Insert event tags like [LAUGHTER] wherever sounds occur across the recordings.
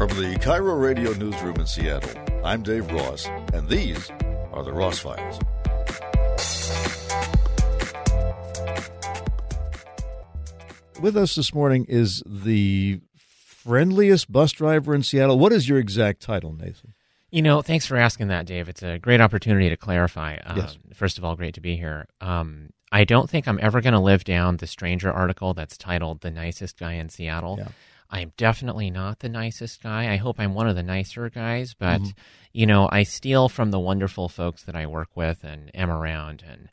From the KIRO Radio Newsroom in Seattle, I'm Dave Ross, and these are the Ross Files. With us this morning is the friendliest bus driver in Seattle. What is your exact title, Nathan? You know, thanks for asking that, Dave. It's a great opportunity to clarify. Um, Yes. First of all, great to be here. Um, I don't think I'm ever going to live down the stranger article that's titled "The Nicest Guy in Seattle." Yeah. I'm definitely not the nicest guy. I hope I'm one of the nicer guys, but Mhm. you know, I steal from the wonderful folks that I work with and am around, and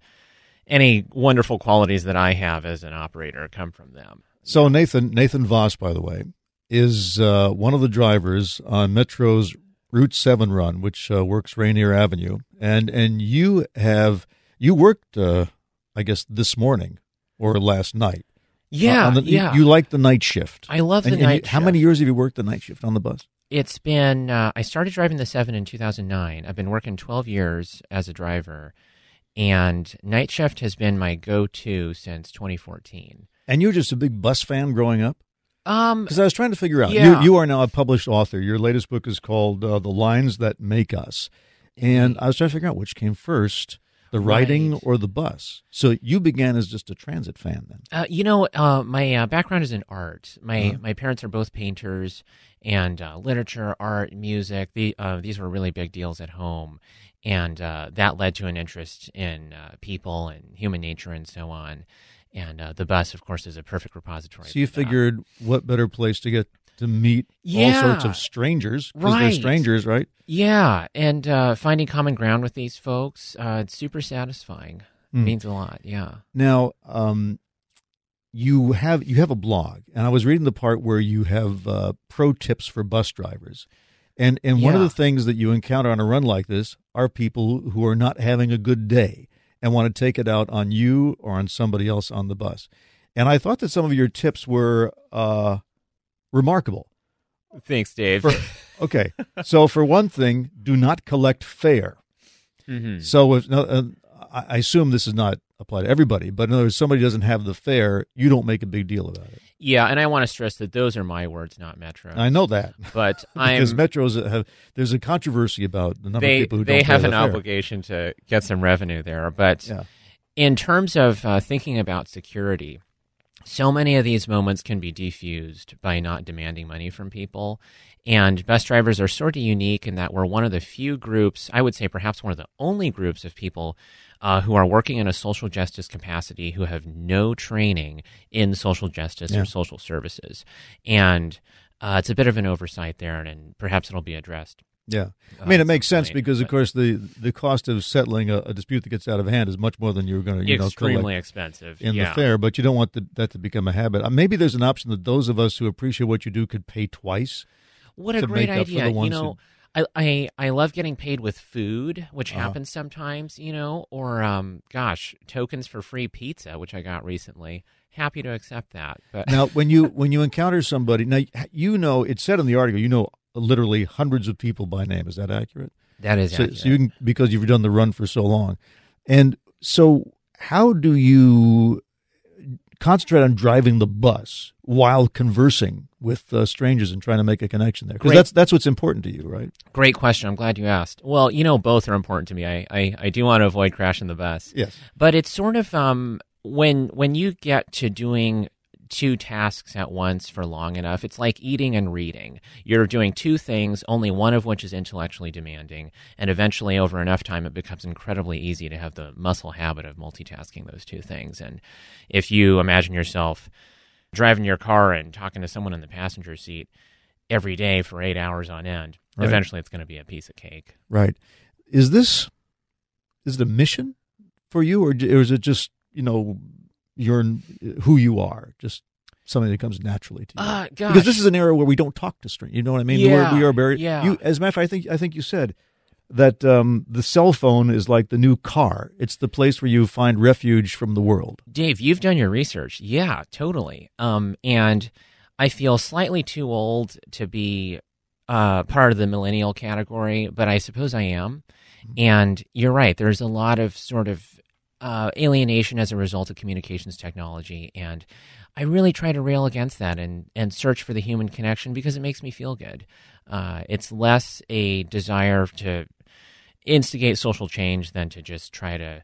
any wonderful qualities that I have as an operator come from them. So Nathan Nathan Vass, by the way, is uh, one of the drivers on Metro's Route Seven run, which uh, works Rainier Avenue, and and you have you worked, uh, I guess, this morning or last night. Yeah, Uh, on the- yeah. You, like the night shift. I love the And- and you- night. How many years have you worked the night shift on the bus? It's been, uh, I started driving the 7 in 2009. I've been working 12 years as a driver, and night shift has been my go to since 2014. And you're just a big bus fan growing up. Um, Because I was trying to figure out. Yeah. You, you are now a published author. Your latest book is called uh, "The Lines That Make Us," and I was trying to figure out which came first, the writing Right. or the bus. So you began as just a transit fan, then. uh, you know, uh, my uh, background is in art. My Uh-huh. my parents are both painters, and uh, literature, art, music. The, uh, these were really big deals at home, and uh, that led to an interest in uh, people and human nature and so on. And uh, the bus, of course, is a perfect repository. So you figured, what better place to get to meet all sorts of strangers because they're strangers, right? Yeah, and uh, finding common ground with these folks, uh, it's super satisfying. Mm. Means a lot. Yeah. Now, um, you have you have a blog, and I was reading the part where you have uh, pro tips for bus drivers, and and one of the things that you encounter on a run like this are people who are not having a good day and want to take it out on you or on somebody else on the bus. And I thought that some of your tips were uh, remarkable. Thanks, Dave. For, okay, [LAUGHS] so for one thing, do not collect fare. hmm So if uh, I assume this does not apply to everybody, but in other words, somebody doesn't have the fare, you don't make a big deal about it. Yeah, and I want to stress that those are my words, not Metro. I know that but [LAUGHS] I'm. because metros have there's a controversy about the number they of people who they don't have an the obligation to get some revenue there, but Yeah. in terms of uh, thinking about security, so many of these moments can be defused by not demanding money from people. And bus drivers are sort of unique in that we're one of the few groups, I would say perhaps one of the only groups of people uh, who are working in a social justice capacity who have no training in social justice Yeah. or social services. And uh, it's a bit of an oversight there, and, and perhaps it'll be addressed. Yeah, I uh, mean it makes sense because of course the the cost of settling a, a dispute that gets out of hand is much more than you're going to you know extremely collect expensive. in yeah. the fair. but you don't want the, that to become a habit. Uh, maybe there's an option that those of us who appreciate what you do could pay twice. What a great make up for idea! You know, I, I I love getting paid with food, which Uh-huh. happens sometimes. You know, or um, gosh, tokens for free pizza, which I got recently. Happy to accept that. But now when you [LAUGHS] when you encounter somebody now you know it said in the article you know literally hundreds of people by name is that accurate that is so, accurate. so you can because you've done the run for so long and so how do you concentrate on driving the bus while conversing with uh, strangers and trying to make a connection there because that's that's what's important to you right Great question. I'm glad you asked. Well, you know, both are important to me. I, I, I do want to avoid crashing the bus. yes but it's sort of um when when you get to doing two tasks at once for long enough. It's like eating and reading. You're doing two things only one of which is intellectually demanding and eventually over enough time it becomes incredibly easy to have the muscle habit of multitasking those two things. And if you imagine yourself driving your car and talking to someone in the passenger seat every day for 8 hours on end Right. eventually it's going to be a piece of cake. Right. Is this is it a mission for you or, or is it just you know you're who you are just something that comes naturally to you uh because this is an era where we don't talk to strangers. You know what I mean? Yeah, We're, we are very. yeah. You, as a matter of fact, I think I think you said that um, the cell phone is like the new car. It's the place where you find refuge from the world. Dave, you've done your research. Yeah, totally. Um, and I feel slightly too old to be uh, part of the millennial category, but I suppose I am. And you're right. There's a lot of sort of uh, alienation as a result of communications technology, and I really try to rail against that and and search for the human connection because it makes me feel good. Uh, it's less a desire to instigate social change than to just try to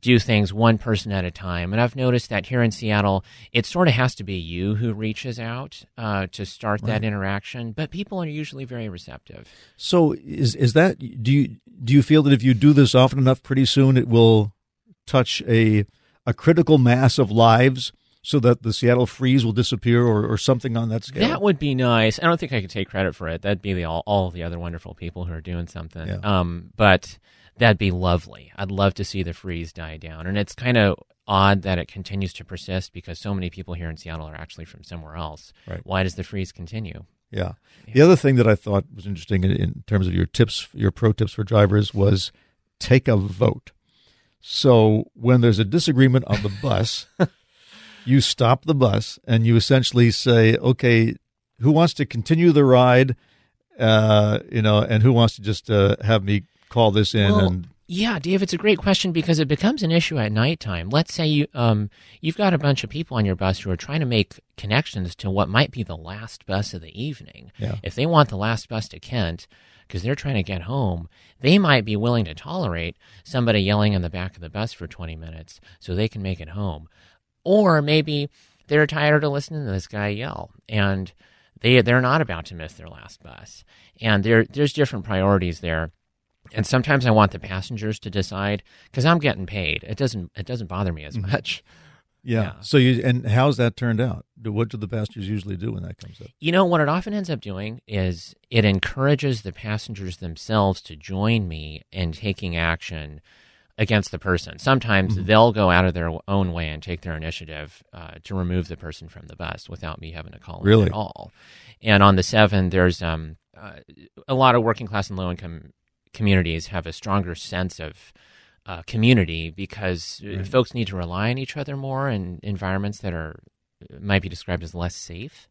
do things one person at a time. And I've noticed that here in Seattle, it sort of has to be you who reaches out uh, to start right. that interaction. But people are usually very receptive. So is is that do you do you feel that if you do this often enough, pretty soon it will touch a a critical mass of lives? so that the Seattle freeze will disappear or, or something on that scale? That would be nice. I don't think I could take credit for it. That'd be the, all, all the other wonderful people who are doing something. Yeah. Um, but that'd be lovely. I'd love to see the freeze die down. And it's kind of odd that it continues to persist because so many people here in Seattle are actually from somewhere else. Right. Why does the freeze continue? Yeah. yeah. The other thing that I thought was interesting in, in terms of your tips, your pro tips for drivers was take a vote. So when there's a disagreement on the [LAUGHS] bus, you stop the bus and you essentially say, okay, who wants to continue the ride? Uh, you know, and who wants to just uh, have me call this in well, and yeah, Dave, it's a great question because it becomes an issue at nighttime. Let's say you um you've got a bunch of people on your bus who are trying to make connections to what might be the last bus of the evening. Yeah. If they want the last bus to Kent because they're trying to get home, they might be willing to tolerate somebody yelling in the back of the bus for 20 minutes so they can make it home. Or maybe they're tired of listening to this guy yell and they they're not about to miss their last bus. And there there's different priorities there and sometimes I want the passengers to decide because I'm getting paid. It doesn't it doesn't bother me as mm-hmm. much. Yeah. yeah. So you and how's that turned out? What do the passengers usually do when that comes up? You know what it often ends up doing is it encourages the passengers themselves to join me in taking action against the person. Sometimes mm-hmm. they'll go out of their own way and take their initiative uh, to remove the person from the bus without me having to call really? at all. And on the seven, there's um, uh, a lot of working class and low income communities have a stronger sense of uh, community because uh, right. folks need to rely on each other more in environments that are might be described as less safe.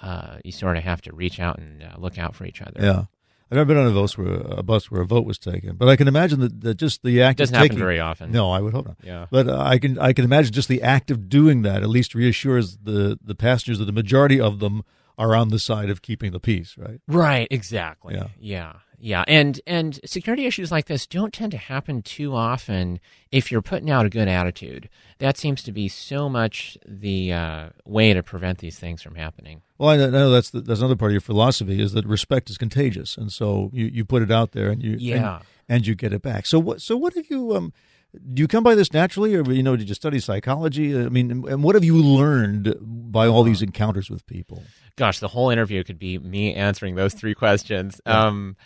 Uh, you sort of have to reach out and uh, look out for each other. Yeah. I've never been on a bus where a bus where a vote was taken, but I can imagine that, that just the act it doesn't of taking, happen very often. No, I would hope not. Yeah, but uh, I can I can imagine just the act of doing that at least reassures the the passengers that the majority of them are on the side of keeping the peace, right? Right, exactly. Yeah, yeah. Yeah, and and security issues like this don't tend to happen too often if you're putting out a good attitude. That seems to be so much the uh, way to prevent these things from happening. Well, I know that's the, that's another part of your philosophy is that respect is contagious, and so you, you put it out there and you yeah. and, and you get it back. So what so what have you um do you come by this naturally, or you know, did you study psychology? I mean, and what have you learned by all these encounters with people? Gosh, the whole interview could be me answering those three questions. Yeah. Um,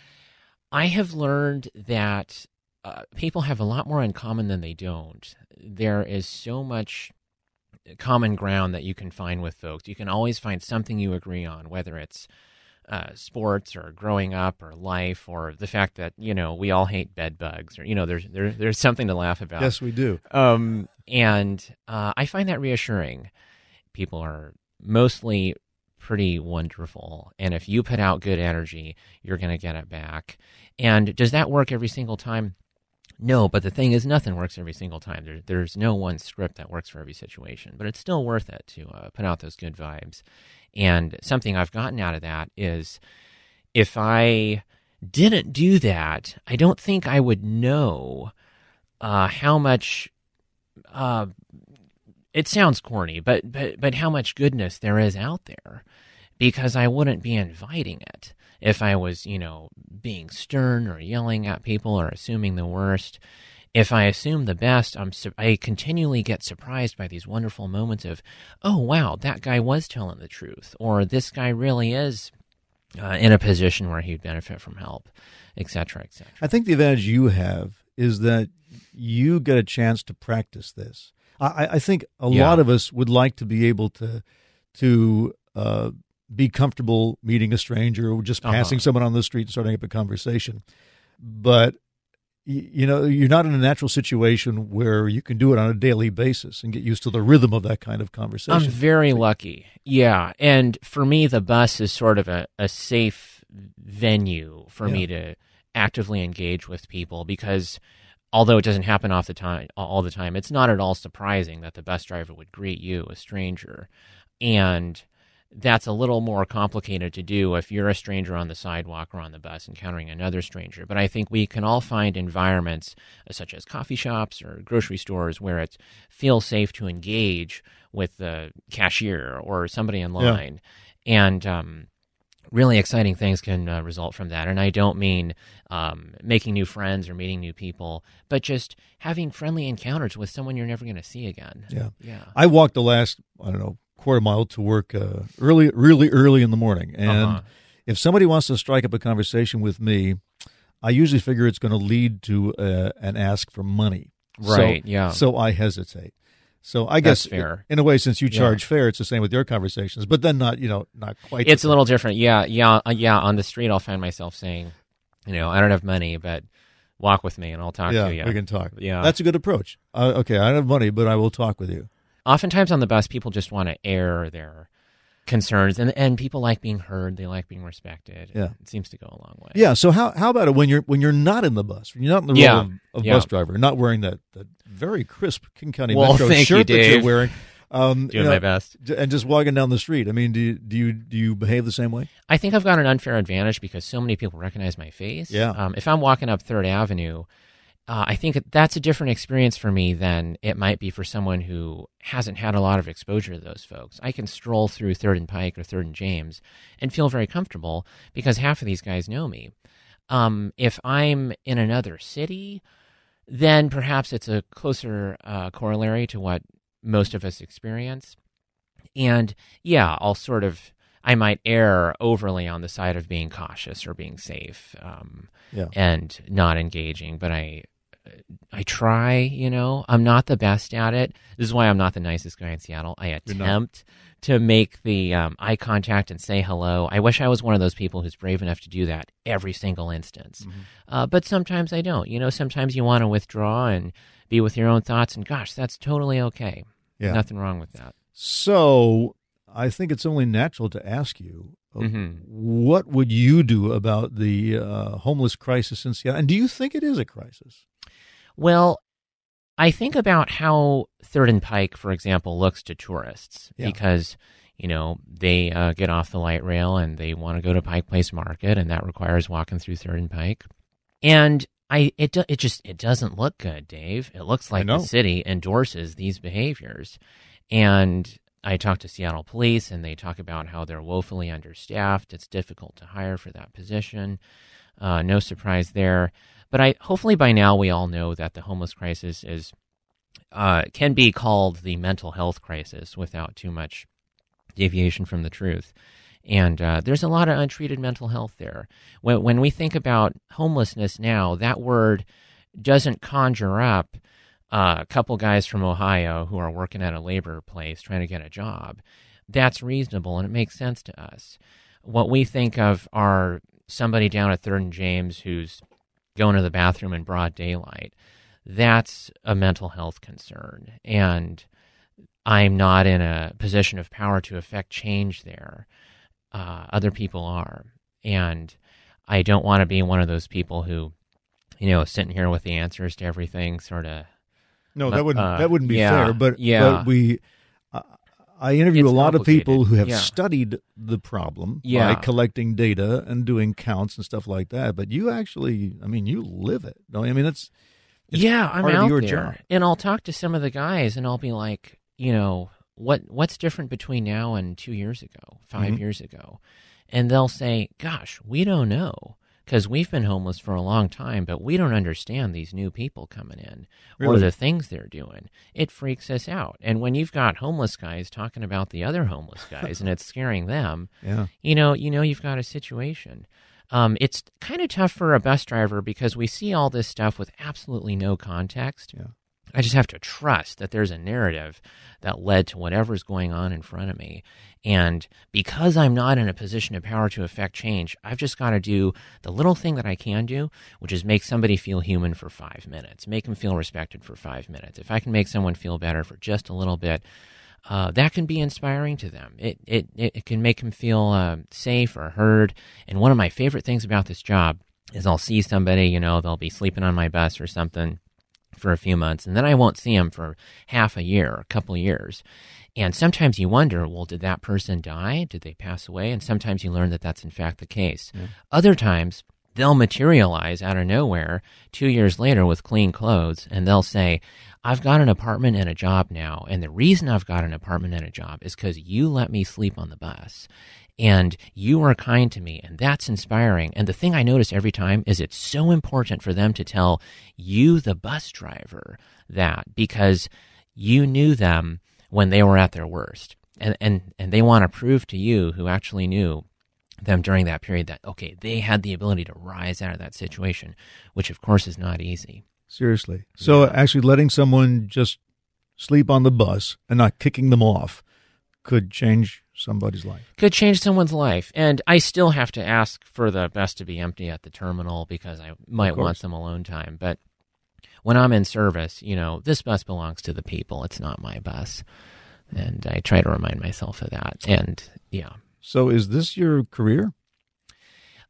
I have learned that uh, people have a lot more in common than they don't. There is so much common ground that you can find with folks. You can always find something you agree on, whether it's uh, sports or growing up or life or the fact that you know we all hate bed bugs or you know there's there, there's something to laugh about. Yes, we do. Um, and uh, I find that reassuring. People are mostly pretty wonderful. And if you put out good energy, you're going to get it back. And does that work every single time? No, but the thing is, nothing works every single time. There, there's no one script that works for every situation, but it's still worth it to uh, put out those good vibes. And something I've gotten out of that is if I didn't do that, I don't think I would know uh, how much uh, it sounds corny, but but but how much goodness there is out there, because I wouldn't be inviting it if I was, you know, being stern or yelling at people or assuming the worst. If I assume the best, I'm su- I continually get surprised by these wonderful moments of, oh wow, that guy was telling the truth, or this guy really is uh, in a position where he'd benefit from help, etc., etc. I think the advantage you have is that you get a chance to practice this. I, I think a yeah. lot of us would like to be able to to uh, be comfortable meeting a stranger or just uh-huh. passing uh-huh. someone on the street and starting up a conversation, but you know you're not in a natural situation where you can do it on a daily basis and get used to the rhythm of that kind of conversation. I'm very lucky, yeah. And for me, the bus is sort of a, a safe venue for yeah. me to actively engage with people because although it doesn't happen off the time all the time, it's not at all surprising that the bus driver would greet you, a stranger, and that's a little more complicated to do if you're a stranger on the sidewalk or on the bus encountering another stranger. But I think we can all find environments uh, such as coffee shops or grocery stores where it feels safe to engage with the cashier or somebody in line. And um, really exciting things can uh, result from that. And I don't mean um, making new friends or meeting new people, but just having friendly encounters with someone you're never going to see again. Yeah. Yeah. I walked the last, I don't know, quarter mile to work uh, early, really early in the morning. And Uh-huh. if somebody wants to strike up a conversation with me, I usually figure it's going to lead to uh, an ask for money. So- Right, yeah. So I hesitate. So I That's guess fair. in a way, since you Yeah. charge fair, it's the same with your conversations, but then not, you know, not quite. It's a little different. Yeah. Yeah. Uh, yeah. On the street, I'll find myself saying, you know, I don't have money, but walk with me and I'll talk yeah, to you. we can talk. Yeah. That's a good approach. Uh, okay, I don't have money, but I will talk with you. Oftentimes on the bus, people just want to air their concerns, and and people like being heard. They like being respected. Yeah. It seems to go a long way. Yeah. So how how about it when you're when you're not in the bus, when you're not in the role Yeah, of, of yeah. bus driver, not wearing that, that very crisp King County Well, Metro thank you, shirt that you're wearing, um, Doing you know, my best. and just walking down the street. I mean, do you do you do you behave the same way? I think I've got an unfair advantage because so many people recognize my face. Yeah. Um, if I'm walking up Third Avenue, uh, I think that's a different experience for me than it might be for someone who hasn't had a lot of exposure to those folks. I can stroll through Third and Pike or Third and James and feel very comfortable because half of these guys know me. Um, if I'm in another city, then perhaps it's a closer uh, corollary to what most of us experience. And yeah, I'll sort of, I might err overly on the side of being cautious or being safe um, Yeah. and not engaging. But I, I try. You know, I'm not the best at it. This is why I'm not the nicest guy in Seattle. I attempt to make the um, eye contact and say hello. I wish I was one of those people who's brave enough to do that every single instance. Mm-hmm. Uh, but sometimes I don't. You know, sometimes you want to withdraw and be with your own thoughts. And gosh, that's totally okay. Yeah. Nothing wrong with that. So I think it's only natural to ask you, uh, Mhm. what would you do about the uh, homeless crisis in Seattle? And do you think it is a crisis? Well, I think about how Third and Pike, for example, looks to tourists Yeah. because you know they uh, get off the light rail and they want to go to Pike Place Market, and that requires walking through Third and Pike. And I it do, it just it doesn't look good, Dave. It looks like the city endorses these behaviors, and I talked to Seattle police, and they talk about how they're woefully understaffed. It's difficult to hire for that position. Uh, no surprise there. But I hopefully by now we all know that the homeless crisis is uh, can be called the mental health crisis without too much deviation from the truth. And uh, there's a lot of untreated mental health there. When when we think about homelessness now, that word doesn't conjure up uh, a couple guys from Ohio who are working at a labor place trying to get a job. That's reasonable and it makes sense to us. What we think of are somebody down at Third and James who's going to the bathroom in broad daylight. That's a mental health concern. And I'm not in a position of power to affect change there. Uh, other people are. And I don't want to be one of those people who, you know, sitting here with the answers to everything, sort of. No, that wouldn't uh, that wouldn't be yeah, fair. But yeah. but we, uh, I interview It's a lot of people who have yeah. studied the problem Yeah. by collecting data and doing counts and stuff like that. But you actually, I mean, you live it. Don't you? I mean, it's It's yeah, I'm out your there, job. and I'll talk to some of the guys, and I'll be like, you know, what what's different between now and two years ago, 5 Mhm. years ago, and they'll say, "Gosh, we don't know." Because we've been homeless for a long time, but we don't understand these new people coming in or the things they're doing. It freaks us out. And when you've got homeless guys talking about the other homeless [LAUGHS] guys and it's scaring them, yeah. you know, you know you've got a situation. Um, it's kind of tough for a bus driver because we see all this stuff with absolutely no context. Yeah. I just have to trust that there's a narrative that led to whatever's going on in front of me. And because I'm not in a position of power to affect change, I've just got to do the little thing that I can do, which is make somebody feel human for five minutes, make them feel respected for five minutes. If I can make someone feel better for just a little bit, uh, that can be inspiring to them. It it it can make them feel uh, safe or heard. And one of my favorite things about this job is I'll see somebody, you know, they'll be sleeping on my bus or something, for a few months, and then I won't see them for half a year, a couple of years. And sometimes you wonder, well, did that person die? Did they pass away? And sometimes you learn that that's in fact the case. Yeah. Other times, they'll materialize out of nowhere two years later with clean clothes, and they'll say, I've got an apartment and a job now. And the reason I've got an apartment and a job is because you let me sleep on the bus and you are kind to me and that's inspiring. And the thing i notice every time is it's so important for them to tell you the bus driver that because you knew them when they were at their worst. And and and they want to prove to you who actually knew them during that period that okay they had the ability to rise out of that situation which of course is not easy. Seriously. So actually letting someone just sleep on the bus and not kicking them off could change somebody's life. could change someone's life. And I still have to ask for the bus to be empty at the terminal because I might want some alone time. But when I'm in service, you know, this bus belongs to the people. It's not my bus. And I try to remind myself of that. And yeah. So is this your career?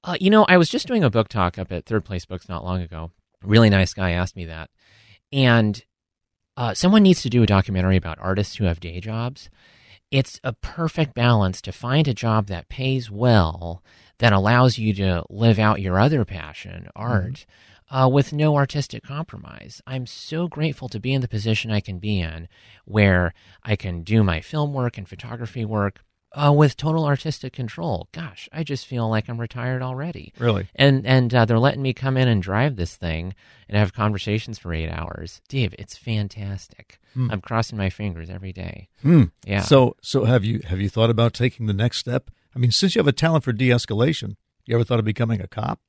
Uh, you know, I was just doing a book talk up at Third Place Books not long ago. Really nice guy asked me that. And uh, someone needs to do a documentary about artists who have day jobs. It's a perfect balance to find a job that pays well, that allows you to live out your other passion, art, uh, with no artistic compromise. I'm so grateful to be in the position I can be in where I can do my film work and photography work uh, with total artistic control. Gosh, I just feel like I'm retired already Really? and and uh, they're letting me come in and drive this thing and have conversations for eight hours. Dave, it's fantastic. Hmm. I'm crossing my fingers every day. Hmm. Yeah. So so have you have you thought about taking the next step? I mean, since you have a talent for de-escalation, you ever thought of becoming a cop?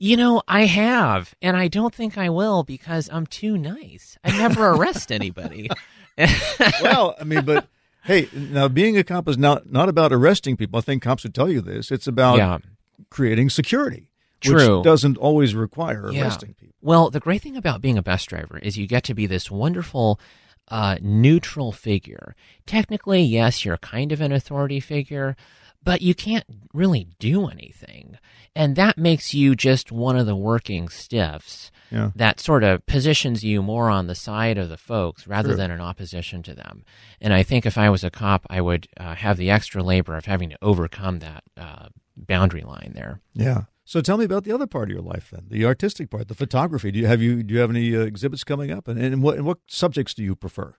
you know, I have, and I don't think I will because I'm too nice. I never arrest anybody. [LAUGHS] well, I mean, but hey, now being a cop is not not about arresting people. I think cops would tell you this. It's about yeah. creating security, True. which doesn't always require Yeah. arresting people. Well, the great thing about being a bus driver is you get to be this wonderful uh, neutral figure. Technically, yes, you're kind of an authority figure, but you can't really do anything. And that makes you just one of the working stiffs Yeah. that sort of positions you more on the side of the folks rather True. than in opposition to them. And I think if I was a cop, I would uh, have the extra labor of having to overcome that uh, boundary line there. Yeah. So tell me about the other part of your life then, the artistic part, the photography. Do you have you do you have any uh, exhibits coming up, and, and what and what subjects do you prefer?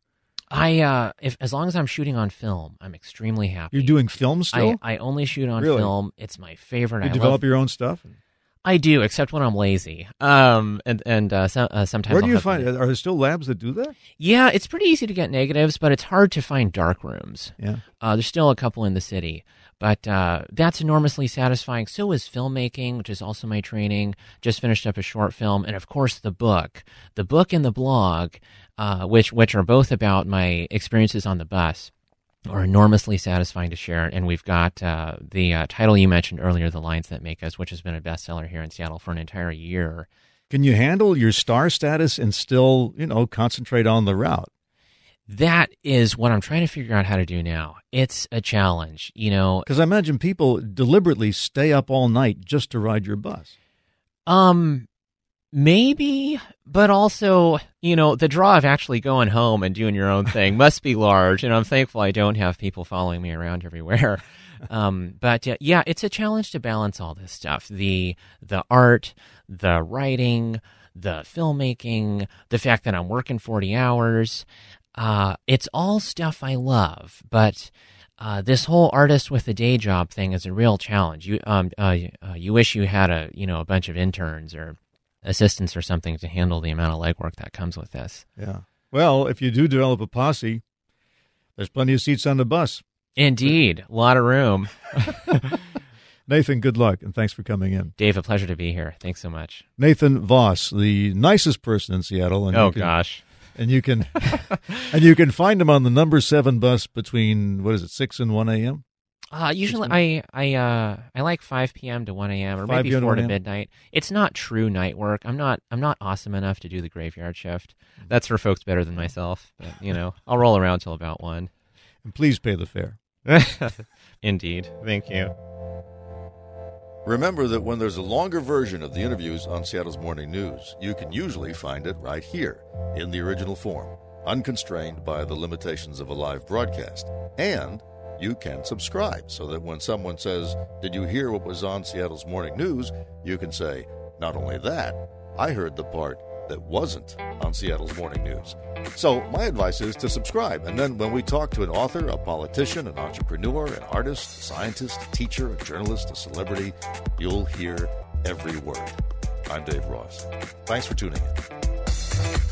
I, uh, if as long as I'm shooting on film, I'm extremely happy. You're doing film still. I, I only shoot on Really? film. It's my favorite. you I develop love, your own stuff. I do, except when I'm lazy. Um, and and uh, so, uh, sometimes Where do I'll you find? Are there still labs that do that? Yeah, it's pretty easy to get negatives, but it's hard to find dark rooms. Yeah. Uh, there's still a couple in the city, but uh, that's enormously satisfying. So is filmmaking, which is also my training. Just finished up a short film, and of course the book, the book and the blog, uh, which which are both about my experiences on the bus, are enormously satisfying to share. And we've got uh, the uh, title you mentioned earlier, "The Lines That Make Us," which has been a bestseller here in Seattle for an entire year. Can you handle your star status and still, you know, concentrate on the route? That is what I'm trying to figure out how to do now. It's a challenge, you know. Because I imagine people deliberately stay up all night just to ride your bus. Um, maybe, but also, you know, the draw of actually going home and doing your own [LAUGHS] thing must be large. And I'm thankful I don't have people following me around everywhere. [LAUGHS] Um, but uh, yeah, it's a challenge to balance all this stuff the the art, the writing, the filmmaking, the fact that I'm working 40 hours. Uh, it's all stuff I love, but uh, this whole artist with a day job thing is a real challenge. You um uh, uh, you wish you had a you know a bunch of interns or assistants or something to handle the amount of legwork that comes with this. Yeah. Well, if you do develop a posse, there's plenty of seats on the bus. Indeed, a lot of room. [LAUGHS] Nathan, good luck and thanks for coming in. Dave, a pleasure to be here. Thanks so much. Nathan Vass, the nicest person in Seattle, and oh can, gosh, and you can [LAUGHS] and you can find him on the number seven bus between what is it, six and one a.m. uh, usually I I uh I like 5 p.m. to 1 a.m. or 5 maybe p.m. to 4 to midnight. It's not true night work. I'm not I'm not awesome enough to do the graveyard shift. That's for folks better than myself. But you know, I'll roll around till about one. And please pay the fare. [LAUGHS] Indeed. Thank you. Remember that when there's a longer version of the interviews on Seattle's Morning News, you can usually find it right here in the original form, unconstrained by the limitations of a live broadcast. And you can subscribe so that when someone says, Did you hear what was on Seattle's Morning News? you can say, Not only that, I heard the part that wasn't on Seattle's Morning News. So, my advice is to subscribe. And then when we talk to an author, a politician, an entrepreneur, an artist, a scientist, a teacher, a journalist, a celebrity, you'll hear every word. I'm Dave Ross. Thanks for tuning in.